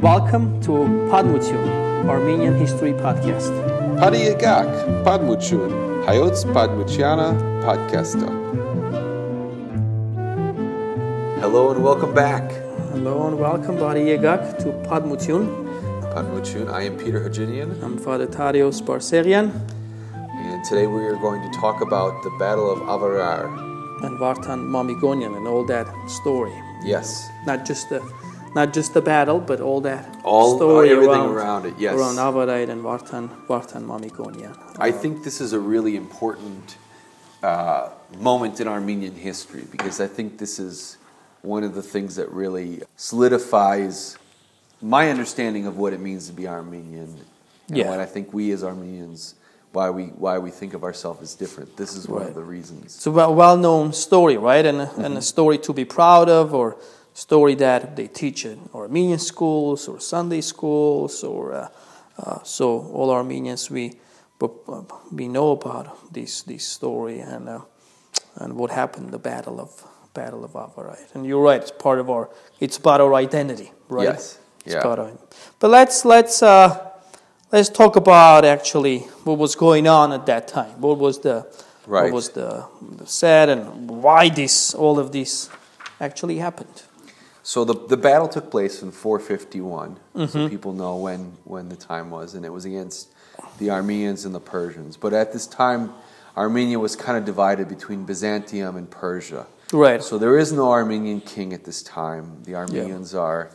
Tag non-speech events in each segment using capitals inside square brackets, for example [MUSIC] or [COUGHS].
Welcome to Padmutyun, Armenian History Podcast. Padiyagak, Padmuchun, Hayots Padmuchiana Podcasta. Hello and welcome back. Hello and welcome, Bari Yegak, to Padmutyun. Padmuchun, I am Peter Hajinian, I'm Father Tarios Barserian and today we are going to talk about the Battle of Avarar. and Vartan Mamigonian and all that story. Yes, Not just the not just the battle, but all that all story everything around, around it. Yes, around Avarite and Vartan Vartan Mamigonian. I think this is a really important uh, moment in Armenian history because I think this is one of the things that really solidifies my understanding of what it means to be Armenian. And Yeah. what I think we as Armenians, why we why we think of ourselves as different. This is one Right. of the reasons. It's a well- well-known story, right? And, a- and a story to be proud of, or story that they teach in Armenian schools or Sunday schools, or uh, uh, so all Armenians we we know about this this story and uh, and what happened the battle of battle of Avarite. And you're right; it's part of our it's about our identity, right? Yes. It's Yeah. but let's let's. Uh, Let's talk about actually what was going on at that time. What was the Right. what was the, the said and why this all of this actually happened? So the the battle took place in 451. Mm-hmm. So people know when when the time was, and it was against the Armenians and the Persians. But at this time, Armenia was kind of divided between Byzantium and Persia. Right. So there is no Armenian king at this time. The Armenians are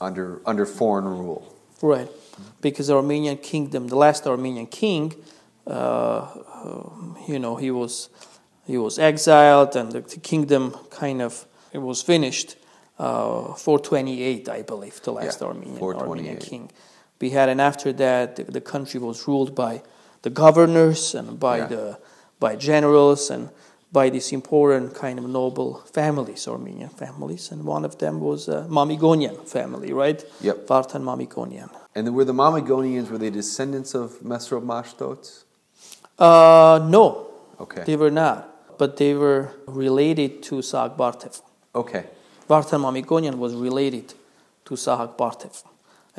under under foreign rule. Right. Because the Armenian kingdom, the last Armenian king, uh, you know, he was he was exiled, and the, the kingdom kind of it was finished. Uh, 428, I believe, the last Yeah, Armenian, Armenian king. We had, and after that, the, the country was ruled by the governors and by Yeah. the by generals and by these important kind of noble families, Armenian families, and one of them was uh, Mamigonian family, right? Yep. Vartan Mamigonian. And were the Mamigonians were they descendants of Mesrop Mashtots? Uh, no, Okay. they were not, but they were related to Sahak Bartev. Okay. Vartan Mamigonian was related to Sahak Bartev.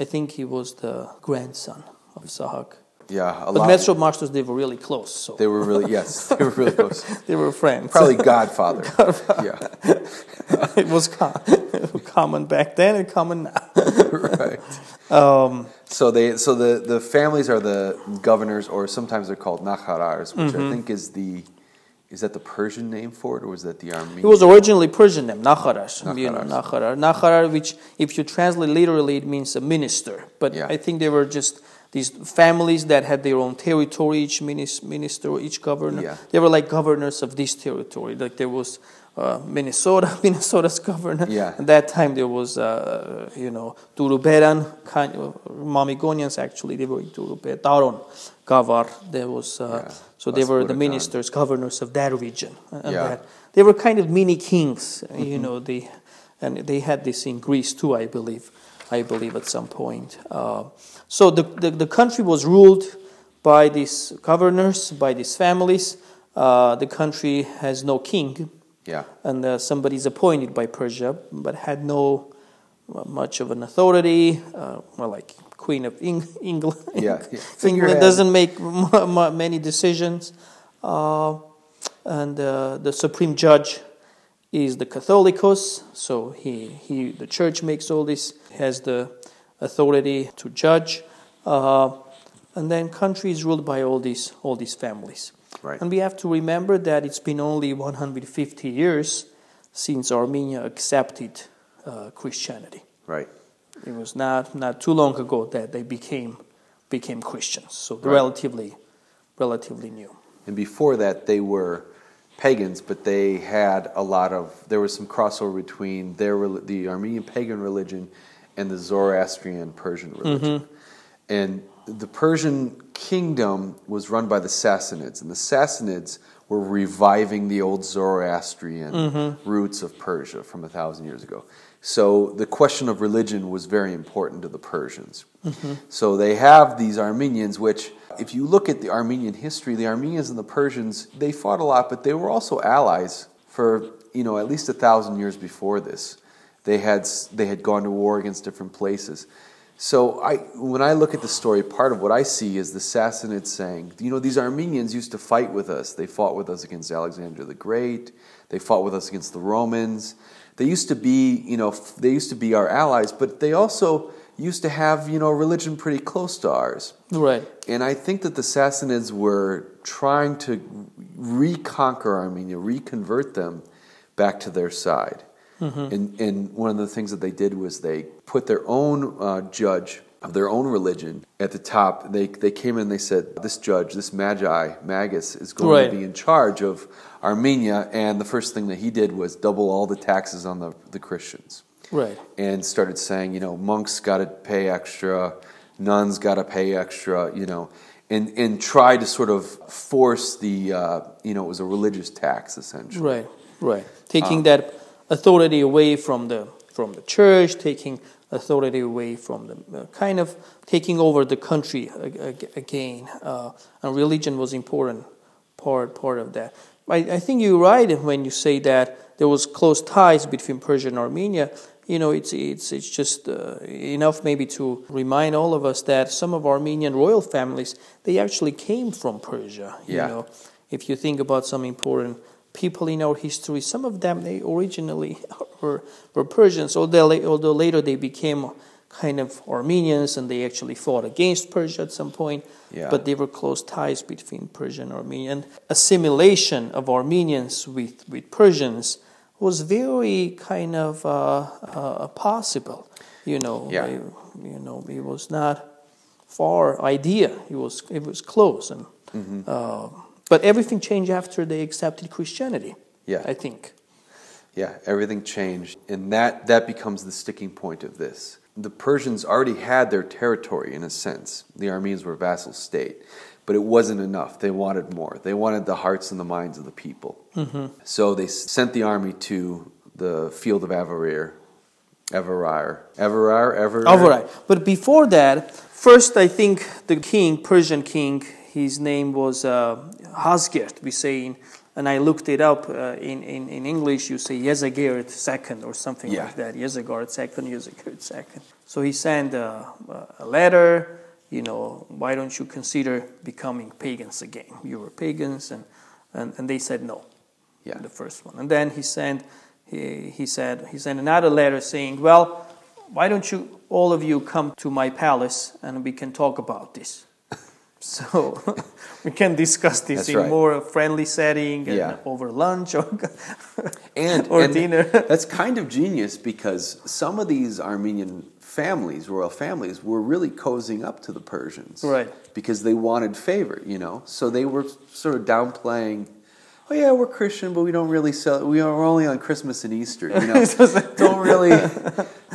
I think he was the grandson of Sahak. Yeah. A But lot. Mesrop Mashtots, they were really close, so They were really yes. [LAUGHS] They were really close. they were friends. Probably Godfather. [LAUGHS] godfather. yeah. [LAUGHS] it was com- common back then and common now. right. Um, So they so the, the families are the governors, or sometimes they're called Nakharars, which Mm-hmm. I think is the is that the Persian name for it, or was that the Armenian? It was originally Persian name, Nakharash. You know, Nakharar. Nakharar, which if you translate literally, it means a minister. But Yeah. I think they were just these families that had their own territory, each minister, each governor. Yeah. They were like governors of this territory. Like there was uh, Minnesota, [LAUGHS] Minnesota's governor. Yeah. At that time, there was, uh, you know, Duruberan, kind of, Mamigonians actually, they were Durube, Taron, Gavar. There was, uh, Yeah. so they were the ministers, governors of that region. And Yeah. that, they were kind of mini kings, Mm-hmm. you know. They, and they had this in Greece too, I believe. I believe at some point. Uh, so the, the the country was ruled by these governors, by these families. Uh, the country has no king, yeah. and uh, somebody's appointed by Persia, but had no uh, much of an authority. Uh, well, like Queen of Eng- [LAUGHS] England. Yeah. [LAUGHS] England doesn't make [LAUGHS] m- m- many decisions, uh, and uh, the supreme judge is the Catholicos. So he, he the church makes all this has the authority to judge, uh, and then country is ruled by all these all these families. Right. And we have to remember that it's been only 150 years since Armenia accepted uh, Christianity. Right. It was not, not too long ago that they became became Christians. So Right. relatively relatively new. And before that, they were pagans, but they had a lot of. There was some crossover between their the Armenian pagan religion and the Zoroastrian Persian religion. And the Persian kingdom was run by the Sassanids, and the Sassanids were reviving the old Zoroastrian mm-hmm. roots of Persia from a thousand years ago. So the question of religion was very important to the Persians. Mm-hmm. So they have these Armenians, which, if you look at the Armenian history, the Armenians and the Persians, they fought a lot, but they were also allies for you know at least a thousand years before this. They had they had gone to war against different places. So I, when I look at the story, part of what I see is the Sassanids saying, you know, these Armenians used to fight with us. They fought with us against Alexander the Great. They fought with us against the Romans. They used to be, you know, they used to be our allies, but they also used to have, you know, a religion pretty close to ours. Right. And I think that the Sassanids were trying to reconquer Armenia, reconvert them back to their side. And, and one of the things that they did was they put their own uh, judge of their own religion at the top. They, they came in and they said, This judge, this Magi, Magus, is going Right. to be in charge of Armenia. And the first thing that he did was double all the taxes on the, the Christians Right. and started saying, you know, monks got to pay extra, nuns got to pay extra, you know, and and try to sort of force the, uh, you know, it was a religious tax essentially. Right. Right. Taking that authority away from the from the church, taking authority away from the uh, kind of taking over the country ag- ag- again, uh, and religion was important part part of that. I, I think you're right when you say that there was close ties between Persia and Armenia. You know, it's it's it's just uh, enough maybe to remind all of us that some of Armenian royal families they actually came from Persia. You Yeah. know, if you think about some important people in our history, some of them they originally [LAUGHS] were were Persians, although although later they became kind of Armenians and they actually fought against Persia at some point. Yeah. But there were close ties between Persian and Armenia. And assimilation of Armenians with, with Persians was very kind of uh, uh, possible. You know, Yeah. it- you know, it was not far idea. It was it was close, and Mm-hmm. uh, but everything changed after they accepted Christianity. Yeah. I think. Yeah, everything changed, and that that becomes the sticking point of this. The Persians already had their territory in a sense. The Armenians were a vassal state, but it wasn't enough. They wanted more. They wanted the hearts and the minds of the people. So they sent the army to the field of Avarir, Avarir, Avarir, Avarir. Right. But before that, first I think the king, Persian king, his name was uh, Hasgert, we say in, and I looked it up uh, in, in, in English, you say Yezagert second or something Yeah. like that. Yezagert second, Yezagert second. So he sent a, a letter, you know, why don't you consider becoming pagans again? You were pagans, and, and, and they said no Yeah. the first one. And then he sent he, he said he sent another letter saying, "Well, why don't you all of you come to my palace and we can talk about this." So [LAUGHS] we can discuss this That's in right. more friendly setting and Yeah. over lunch or [LAUGHS] and, or and dinner. [LAUGHS] that's kind of genius because some of these Armenian families, royal families, were really cozying up to the Persians, Right. Because they wanted favor, you know. So they were sort of downplaying. Oh yeah, we're Christian, but we don't really sell. We are only on Christmas and Easter, you know. [LAUGHS] don't really.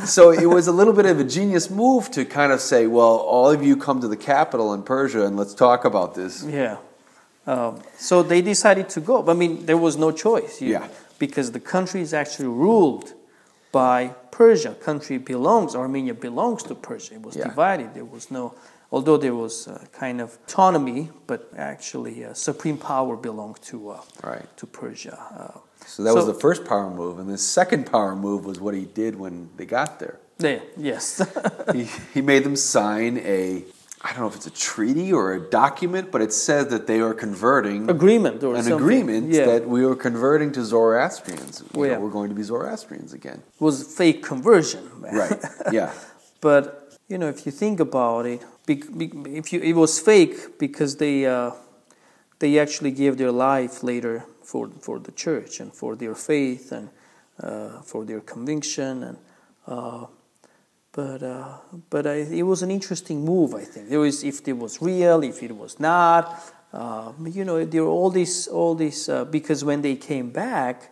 So it was a little bit of a genius move to kind of say, well, all of you come to the capital in Persia and let's talk about this. Yeah. Um, so they decided to go. But I mean, there was no choice. you- Yeah. Because the country is actually ruled by Persia. Country belongs, Armenia belongs to Persia. It was Yeah. divided. There was no, although there was kind of autonomy, but actually uh, supreme power belonged to uh, Right. to Persia. Uh, So that was the first power move, and the second power move was what he did when they got there. Yeah, yes. [LAUGHS] he, he made them sign a I don't know if it's a treaty or a document, but it says that they are converting agreement or an something. agreement yeah. that we are converting to Zoroastrians. You Oh, know, yeah. We're going to be Zoroastrians again. It was fake conversion. Right. [LAUGHS] Yeah. But you know, if you think about it, if you, it was fake because they uh, they actually gave their life later for for the church and for their faith and uh, for their conviction and. Uh, but uh, but I, it was an interesting move. I think there was if it was real, if it was not. Uh, you know, there were all these all these uh, because when they came back,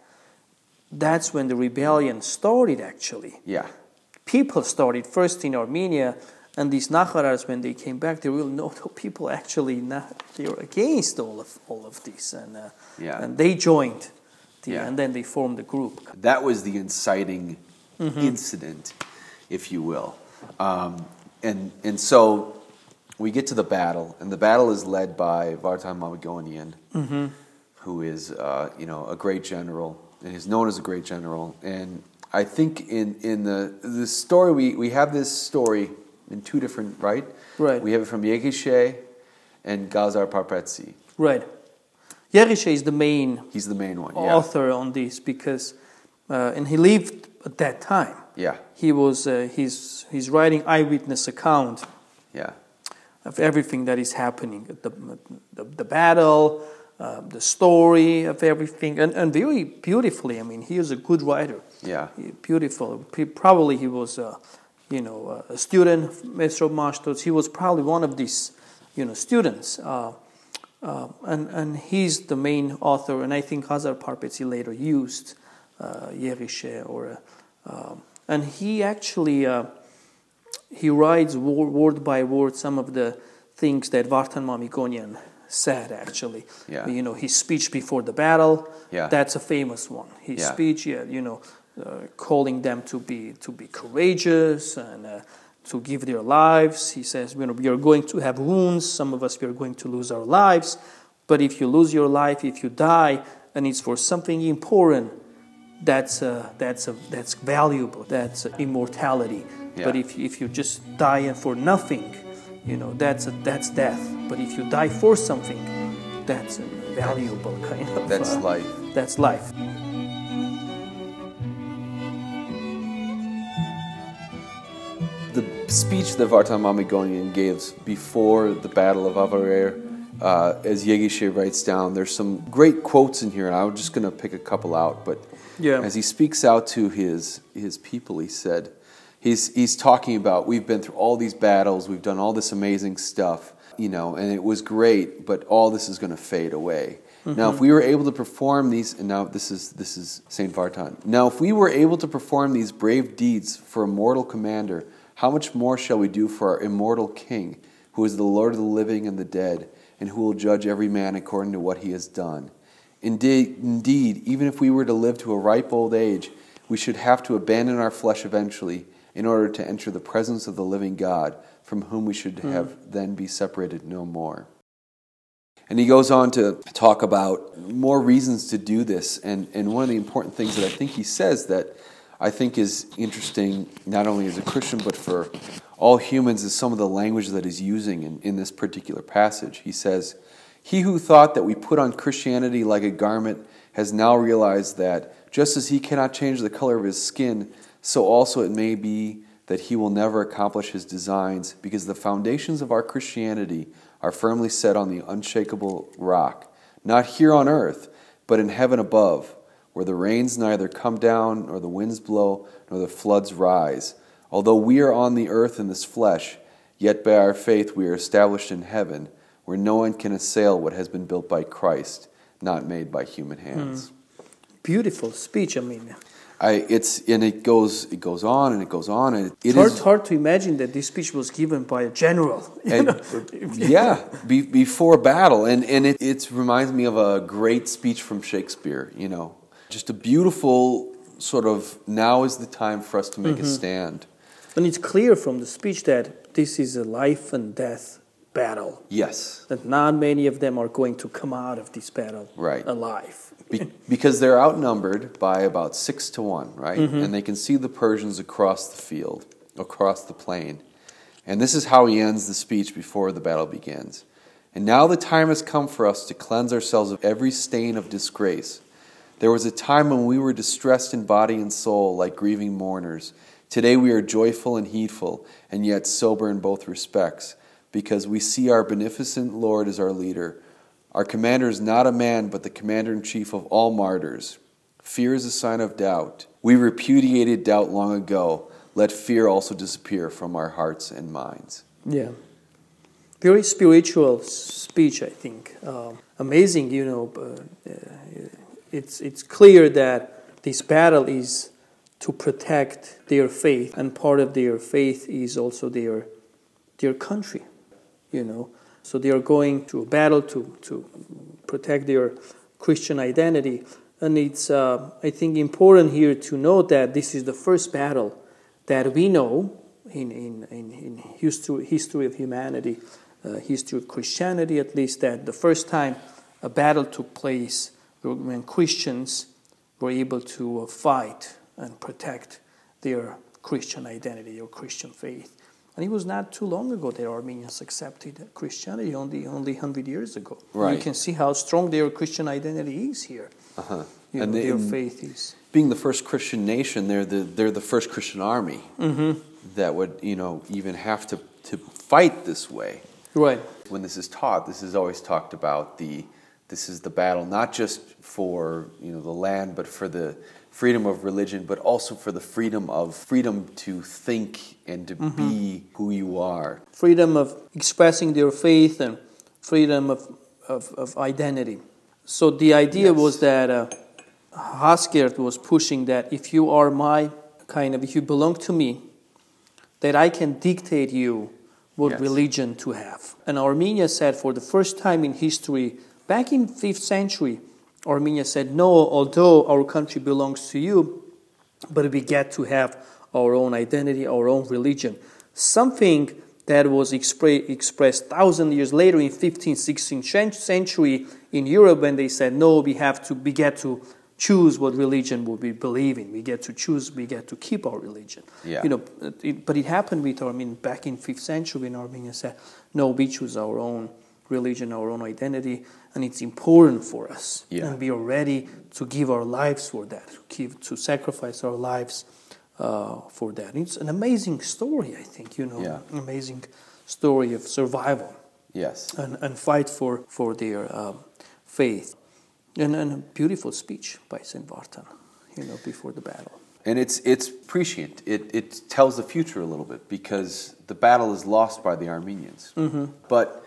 that's when the rebellion started. Actually, Yeah. People started first in Armenia, and these Nakharars, when they came back, they real know [LAUGHS] that people actually not they were against all of all of this, and uh, Yeah. and they joined, the, Yeah. and then they formed a group. That was the inciting Mm-hmm. incident, if you will. Um, and, and so we get to the battle, and the battle is led by Vartan Mamigonian, Mm-hmm. who is uh, you know, a great general, and he's known as a great general. And I think in, in the the story we, we have this story in two different right. Right. We have it from Yegishe and Gazar Parpetsi. Right. Yerishe is the main He's the main one. Yeah. author on this because, uh, and he lived at that time. Yeah. He was uh, he's he's writing eyewitness account Yeah. of everything that is happening, the the, the battle, uh, the story of everything, and, and very beautifully. I mean, he is a good writer. Yeah. Beautiful. Probably he was, uh, you know, a student of Mesrop Mashtots. He was probably one of these, you know, students. Uh, uh, and, and he's the main author, and I think Hazar Parpetsi later used uh, Yerishe or, uh, um, and he actually uh, he writes word, word by word some of the things that Vartan Mamikonian said. Actually, Yeah. you know, his speech before the battle. Yeah. that's a famous one. His Yeah. speech, yeah, you know, uh, calling them to be to be courageous and. Uh, to give their lives. He says, you know, we are going to have wounds. Some of us, we are going to lose our lives. But if you lose your life, if you die, and it's for something important, that's, uh, that's, uh, that's valuable. That's immortality. But Yeah. if, if you just die for nothing, you know, that's, uh, that's death. But if you die for something, that's a valuable kind of. That's uh, life. That's life. The speech that Vartan Mamigonian gives before the Battle of Avarir, uh, as Yegishe writes down, there's some great quotes in here, and I'm just going to pick a couple out. But Yeah. as he speaks out to his, his people, he said, he's, he's talking about, we've been through all these battles, we've done all this amazing stuff, you know, and it was great, but all this is going to fade away. Now, if mm-hmm. we were able to perform these, and now this is this is Saint Vartan. Now, if we were able to perform these brave deeds for a mortal commander, how much more shall we do for our immortal King, who is the Lord of the living and the dead, and who will judge every man according to what he has done? Indeed, indeed, even if we were to live to a ripe old age, we should have to abandon our flesh eventually in order to enter the presence of the living God, from whom we should hmm. have then be separated no more. And he goes on to talk about more reasons to do this. And, and one of the important things that I think he says that I think is interesting, not only as a Christian, but for all humans, is some of the language that he's using in, in this particular passage. He says, He who thought that we put on Christianity like a garment has now realized that just as he cannot change the color of his skin, so also it may be that he will never accomplish his designs because the foundations of our Christianity are firmly set on the unshakable rock, not here on earth, but in heaven above, where the rains neither come down, nor the winds blow, nor the floods rise. Although we are on the earth in this flesh, yet by our faith we are established in heaven, where no one can assail what has been built by Christ, not made by human hands. Hmm. Beautiful speech. I mean, I, it's and it goes it goes on and it goes on and it, it's it hard, is- hard to imagine that this speech was given by a general. and, [LAUGHS] yeah, be, before battle, and and it it reminds me of a great speech from Shakespeare. You know, just a beautiful sort of now is the time for us to make a mm-hmm. stand. And it's clear from the speech that this is a life and death battle. Yes, That not many of them are going to come out of this battle Right. alive. Be, because they're outnumbered by about six to one, right? Mm-hmm. And they can see the Persians across the field, across the plain. And this is how he ends the speech before the battle begins. And now the time has come for us to cleanse ourselves of every stain of disgrace. There was a time when we were distressed in body and soul, like grieving mourners. Today we are joyful and heedful, and yet sober in both respects, because we see our beneficent Lord as our leader. Our commander is not a man, but the commander in chief of all martyrs. Fear is a sign of doubt. We repudiated doubt long ago. Let fear also disappear from our hearts and minds. Yeah. Very spiritual speech, I think. Um, amazing, you know. Uh, uh, it's, it's clear that this battle is to protect their faith, and part of their faith is also their, their country, you know. So they are going to a battle to, to protect their Christian identity. And it's, uh, I think, important here to note that this is the first battle that we know in, in, in, in history, history of humanity, uh, history of Christianity at least, that the first time a battle took place when Christians were able to uh, fight and protect their Christian identity or Christian faith. And it was not too long ago that Armenians accepted Christianity, only only hundred years ago. Right. You can see how strong their Christian identity is here. Uh-huh. You And know, they- their faith is. being the first Christian nation, they're the they're the first Christian army that would you know even have to to fight this way. Right. When this is taught, this is always talked about the this is the battle not just for you know the land, but for the freedom of religion, but also for the freedom of freedom to think and to be who you are. freedom of expressing your faith and freedom of, of, of identity. So the idea Yes. was that uh, Haskert was pushing that if you are my kind of, if you belong to me, that I can dictate you what Yes. religion to have. And Armenia said for the first time in history, back in 5th century, Armenia said, no, although our country belongs to you, but we get to have our own identity, our own religion. Something that was expre- expressed thousand years later in 15th, 16th century in Europe when they said, no, we have to, we get to choose what religion will we believe in. We get to choose, we get to keep our religion. Yeah. You know, it, but it happened with Armenia back in 5th century when Armenia said, no, we choose our own religion, our own identity, and it's important for us. Yeah. And we are ready to give our lives for that, to, give, to sacrifice our lives uh, for that. It's an amazing story, I think, you know, Yeah. an amazing story of survival Yes. and, and fight for, for their um, faith. And, and a beautiful speech by St. Vartan, you know, before the battle. And it's it's prescient. It it tells the future a little bit because the battle is lost by the Armenians. But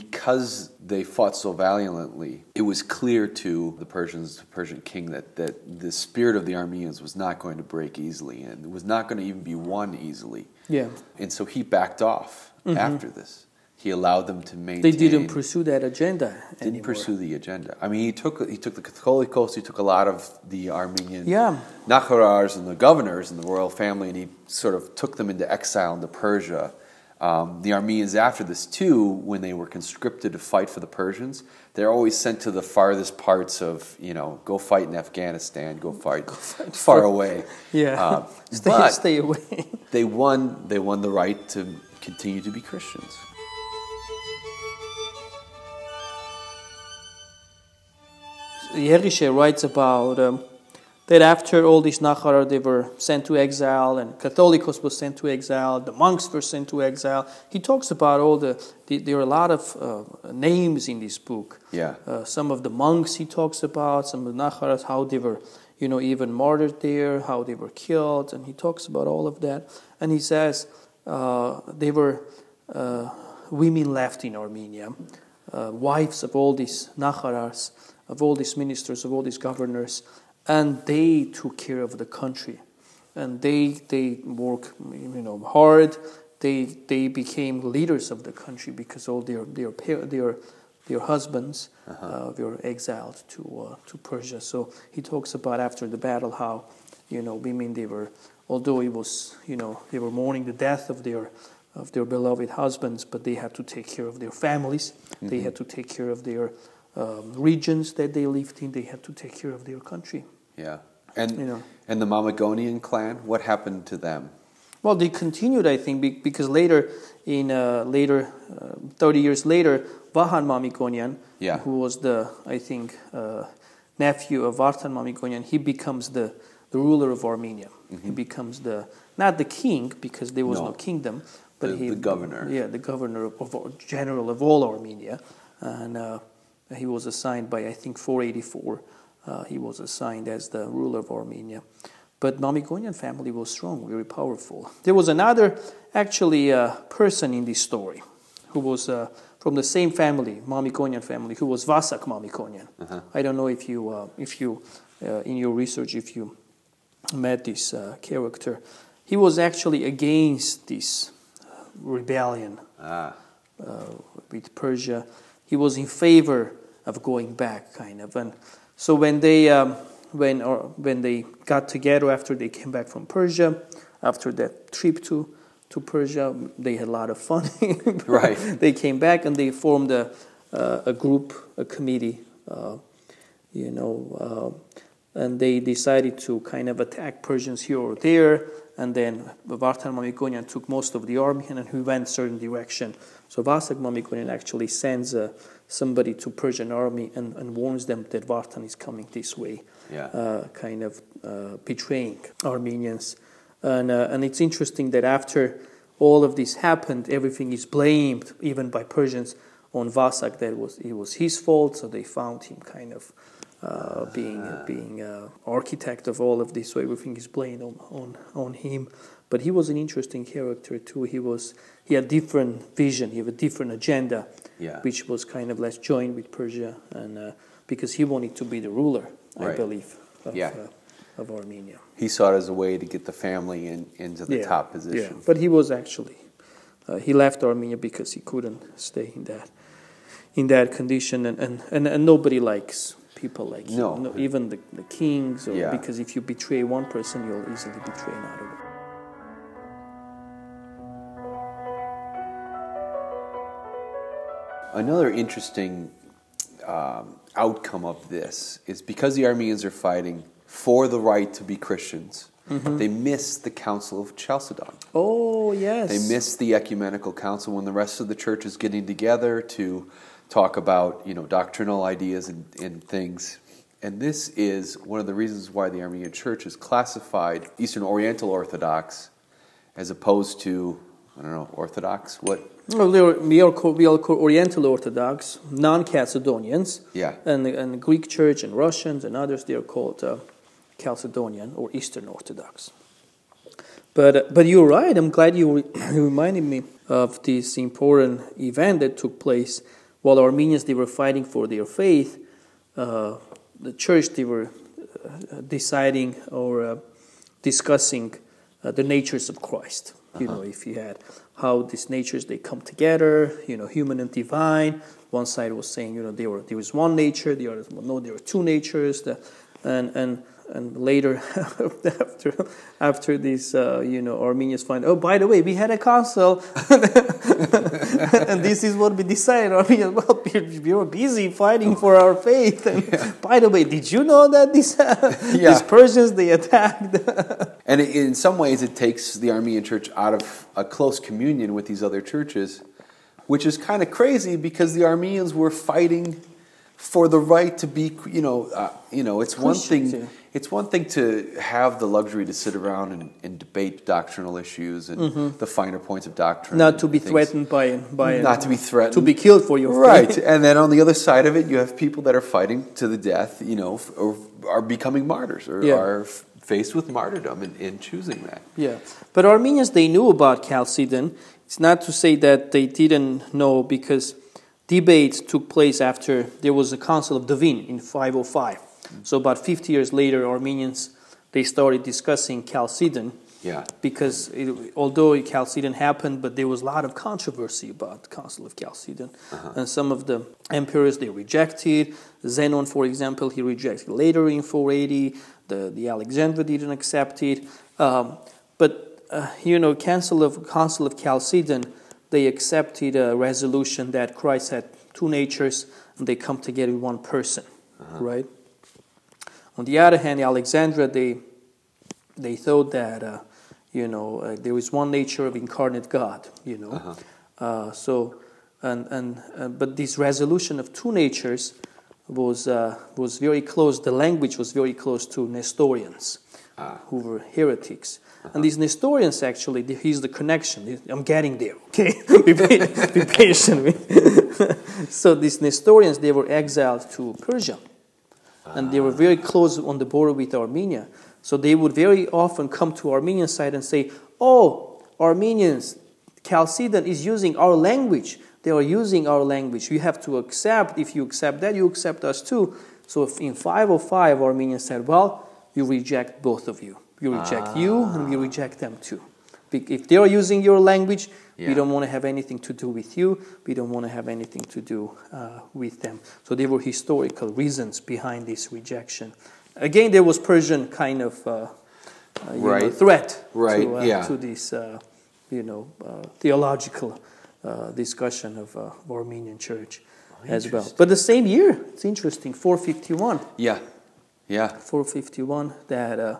because they fought so valiantly, it was clear to the Persians, the Persian king, that, that the spirit of the Armenians was not going to break easily and was not going to even be won easily. Yeah. And so he backed off mm-hmm. after this. He allowed them to maintain. They didn't pursue that agenda didn't anymore. pursue the agenda. I mean, he took he took the Catholicos, he took a lot of the Armenian Yeah. Nakharars and the governors and the royal family, and he sort of took them into exile into Persia. Um, the Armenians, after this too, when they were conscripted to fight for the Persians, they're always sent to the farthest parts of, you know, go fight in Afghanistan, go fight, far for- away. [LAUGHS] Yeah. Uh, [LAUGHS] stay, stay away. [LAUGHS] they won. They won the right to continue to be Christians. Yerishe writes about um, that after all these Nakhara, they were sent to exile, and Catholicos was sent to exile, the monks were sent to exile. He talks about all the, the there are a lot of uh, names in this book. Yeah. Uh, some of the monks he talks about, some of the Nakharas, how they were, you know, even martyred there, how they were killed, and he talks about all of that. And he says uh, they were uh, women left in Armenia, uh, wives of all these Nakharas, of all these ministers, of all these governors, and they took care of the country, and they they work, you know, hard. They they became leaders of the country because all their their their their husbands uh were exiled to uh, to Persia. So he talks about after the battle how, you know, women they were, although it was, you know, they were mourning the death of their of their beloved husbands, but they had to take care of their families. They had to take care of their um, regions that they lived in. They had to take care of their country. Yeah. And You know. and the Mamigonian clan, what happened to them? Well, they continued, I think, because later, in uh, later, uh, thirty years later, Vahan Mamikonian, Yeah. who was the, I think, uh, nephew of Vartan Mamikonian, he becomes the, the ruler of Armenia. He becomes the not the king because there was no, No. kingdom, but The- he the governor. Yeah, the governor of, of general of all Armenia, and uh, he was assigned by I think 484. Uh, he was assigned as the ruler of Armenia. But Mamikonian family was strong, very powerful. There was another, actually, uh, person in this story who was uh, from the same family, Mamikonian family, who was Vasak Mamikonian. I don't know if you, uh, if you, uh, in your research, if you met this uh, character. He was actually against this rebellion Ah. uh, with Persia. He was in favor of going back, kind of. And so when they um, when or when they got together after they came back from Persia, after that trip to to Persia, they had a lot of fun. [LAUGHS] Right. They came back and they formed a uh, a group, a committee, uh, you know, uh, and they decided to kind of attack Persians here or there. And then Vartan Mamikonian took most of the army and he went certain direction. So Vasak Mamikonian actually sends uh, somebody to Persian army and, and, warns them that Vartan is coming this way, yeah. uh, kind of uh, betraying Armenians. And, uh, and it's interesting that after all of this happened, everything is blamed, even by Persians, on Vasak that it was, it was his fault. So they found him kind of uh, being uh, being uh, architect of all of this. So everything is blamed on, on on him. But he was an interesting character too. He was he had different vision. He had a different agenda, yeah. which was kind of less joined with Persia, and uh, because he wanted to be the ruler, I believe, of, yeah. uh, of Armenia. He saw it as a way to get the family in, into the yeah. top position. Yeah, but he was actually uh, he left Armenia because he couldn't stay in that in that condition, and, and, and, and nobody likes people like no. him. No, even the, the kings, or, yeah. because if you betray one person, you'll easily betray another. Another interesting um, outcome of this is because the Armenians are fighting for the right to be Christians, mm-hmm. they miss the Council of Chalcedon. Oh, yes. They miss the ecumenical council when the rest of the church is getting together to talk about you know doctrinal ideas and, and things. And this is one of the reasons why the Armenian Church is classified Eastern Oriental Orthodox as opposed to I don't know Orthodox. What? Well, we are called, we are called Oriental Orthodox, non-Chalcedonians. Yeah. And and Greek Church and Russians and others they are called uh, Chalcedonian or Eastern Orthodox. But but you're right. I'm glad you, re- [COUGHS] you reminded me of this important event that took place while Armenians they were fighting for their faith, uh, the church they were uh, deciding or uh, discussing uh, the natures of Christ. Uh-huh. You know, if you had how these natures they come together, you know, human and divine. One side was saying, you know, there were there was one nature. The other, no, there were two natures. The, and and and later [LAUGHS] after after these uh, you know Armenians find oh by the way we had a council [LAUGHS] and this is what we decided Armenians well [LAUGHS] we were busy fighting for our faith and yeah. by the way did you know that these yeah. these Persians they attacked and in some ways it takes the Armenian church out of a close communion with these other churches which is kind of crazy because the Armenians were fighting for the right to be, you know, uh, you know, it's one thing. It's one thing to have the luxury to sit around and, and debate doctrinal issues and mm-hmm. the finer points of doctrine. Not to be things. threatened by by not to be threatened to be killed for your right. Faith. And then on the other side of it, you have people that are fighting to the death, you know, or are becoming martyrs or yeah. are faced with martyrdom in, in choosing that. Yeah, but Armenians they knew about Chalcedon. It's not to say that they didn't know because debates took place after there was a Council of Dvin in 505. So about 50 years later, Armenians they started discussing Chalcedon. Yeah. Because it, although Chalcedon happened, but there was a lot of controversy about the Council of Chalcedon, uh-huh. and some of the emperors they rejected. Zenon, for example, he rejected later in 480. The the Alexandria didn't accept it. Um, but uh, you know, Council of Council of Chalcedon they accepted a resolution that Christ had two natures and they come together in one person, uh-huh. right? On the other hand, Alexandria, they, they thought that, uh, you know, uh, there is one nature of incarnate God, you know. Uh-huh. Uh, so, and, and, uh, but this resolution of two natures was, uh, was very close, the language was very close to Nestorians, ah. who were heretics. And these Nestorians actually, here's the connection. I'm getting there, okay? [LAUGHS] be, be patient. [LAUGHS] so these Nestorians, they were exiled to Persia. And they were very close on the border with Armenia. So they would very often come to Armenian side and say, oh, Armenians, Chalcedon is using our language. They are using our language. You have to accept. If you accept that, you accept us too. So in 505, Armenians said, well, you reject both of you. We reject ah. you and we reject them too. If they are using your language, yeah. we don't want to have anything to do with you. We don't want to have anything to do uh, with them. So there were historical reasons behind this rejection. Again, there was Persian kind of uh, uh, right. know, threat right. to, uh, yeah. to this, uh, you know, uh, theological discussion of Armenian church oh, as well. But the same year, it's interesting, 451. Yeah. Yeah. 451. That uh,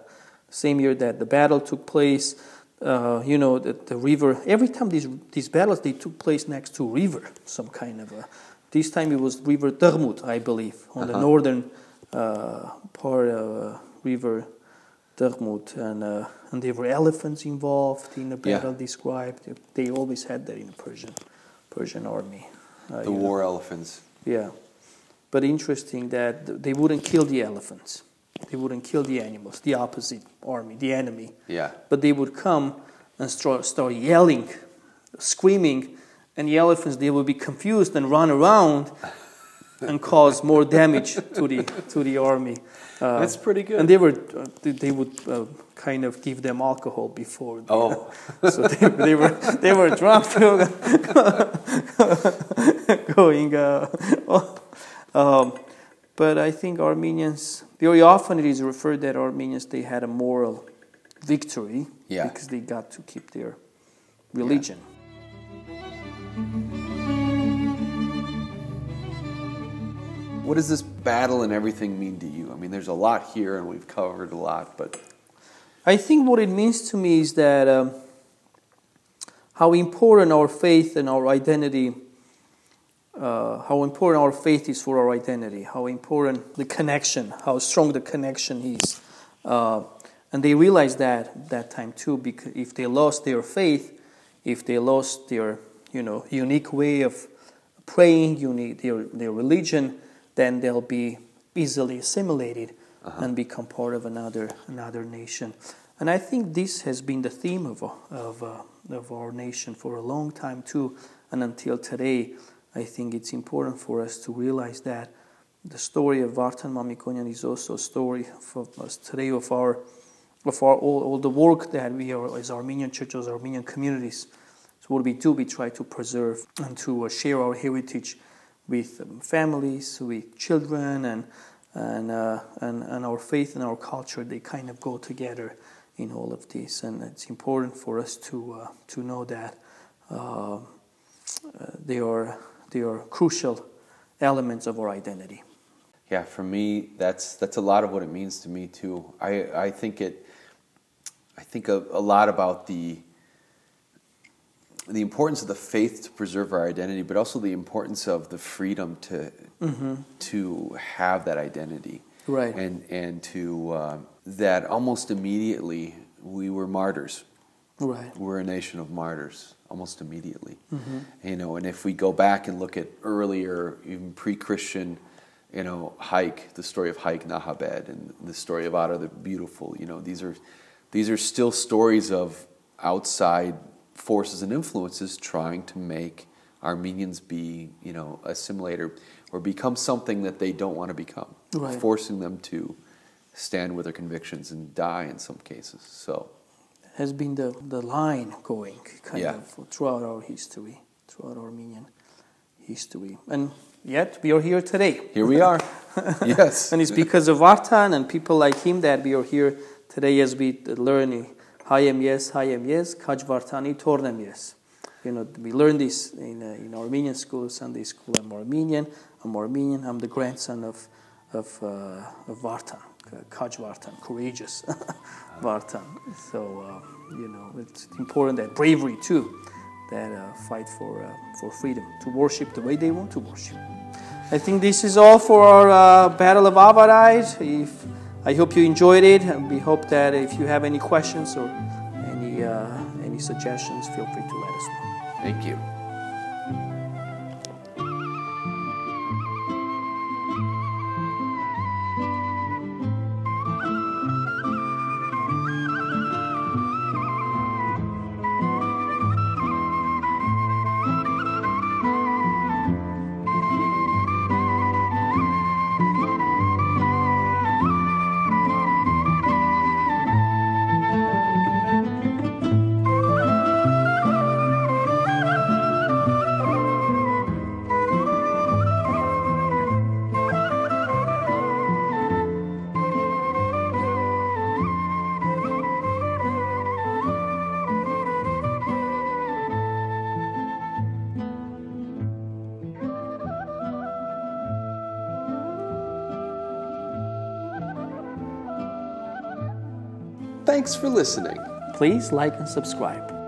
same year that the battle took place. Uh, you know, the, the river. Every time these these battles they took place next to a river, some kind of a. This time it was River Termut, I believe, on the Uh-huh. northern uh, part of uh, River Termut, and uh, and there were elephants involved in the Yeah. battle described. They always had that in the Persian Persian army. Uh, The you know. war elephants. Yeah. But interesting that they wouldn't kill the elephants. They wouldn't kill the animals, the opposite army, the enemy. Yeah. But they would come and start, start yelling, screaming, and the elephants, they would be confused and run around [LAUGHS] and cause more damage to the, to the army. Uh, That's pretty good. And they, were, uh, they- they would uh, kind of give them alcohol before. the- Oh. [LAUGHS] so they, they were they were drunk [LAUGHS] going. Uh, um, but I think Armenians very often it is referred that Armenians they had a moral victory Yeah. because they got to keep their religion. What does this battle and everything mean to you? I mean, there's a lot here, and we've covered a lot, but I think what it means to me is that um, how important our faith and our identity, uh, how important our faith is for our identity, how important the connection, how strong the connection is. Uh, and they realized that that time too, because if they lost their faith, if they lost their you know unique way of praying, unique their their religion, then they'll be easily assimilated and become part of another another nation. And I think this has been the theme of of uh, of our nation for a long time too, and until today. I think it's important for us to realize that the story of Vartan Mamikonian is also a story for us today of our of our all, all the work that we are as Armenian churches, Armenian communities. So what we do, we try to preserve and to uh, share our heritage with um, families, with children, and and, uh, and and our faith and our culture. They kind of go together in all of this, and it's important for us to uh, to know that uh, uh, they are they are crucial elements of our identity. yeah, for me, that's that's a lot of what it means to me too. I I think it, I think a, a lot about the the importance of the faith to preserve our identity, but also the importance of the freedom to to have that identity, Right. And and to uh, that almost immediately we were martyrs. Right. We're a nation of martyrs almost immediately. Mm-hmm. You know, and if we go back and look at earlier, even pre-Christian, you know, Hayk, the story of Hayk Nahabed, and the story of Ara the Beautiful. You know, these are these are still stories of outside forces and influences trying to make Armenians be, you know, assimilator or become something that they don't want to become, Right. forcing them to stand with their convictions and die in some cases. So. Has been the, the line going kind Yeah. of throughout our history, throughout Armenian history. And yet we are here today. Here we are. [LAUGHS] yes. And it's because of Vartan and people like him that we are here today as we learn Hayem yes, Hayem yes, Kaj Vartani Tornem yes. You know, we learn this in, uh, in Armenian school, Sunday school. I'm Armenian. I'm Armenian. I'm the grandson of, of, uh, of Vartan, Vartan, courageous [LAUGHS] Vartan. So, uh, you know, it's important that bravery too, that uh, fight for, uh, for freedom, to worship the way they want to worship. I think this is all for our Battle of Avarite. If I hope you enjoyed it, we hope that if you have any questions or any any suggestions, feel free to let us know. Thank you. Thanks for listening. Please like and subscribe.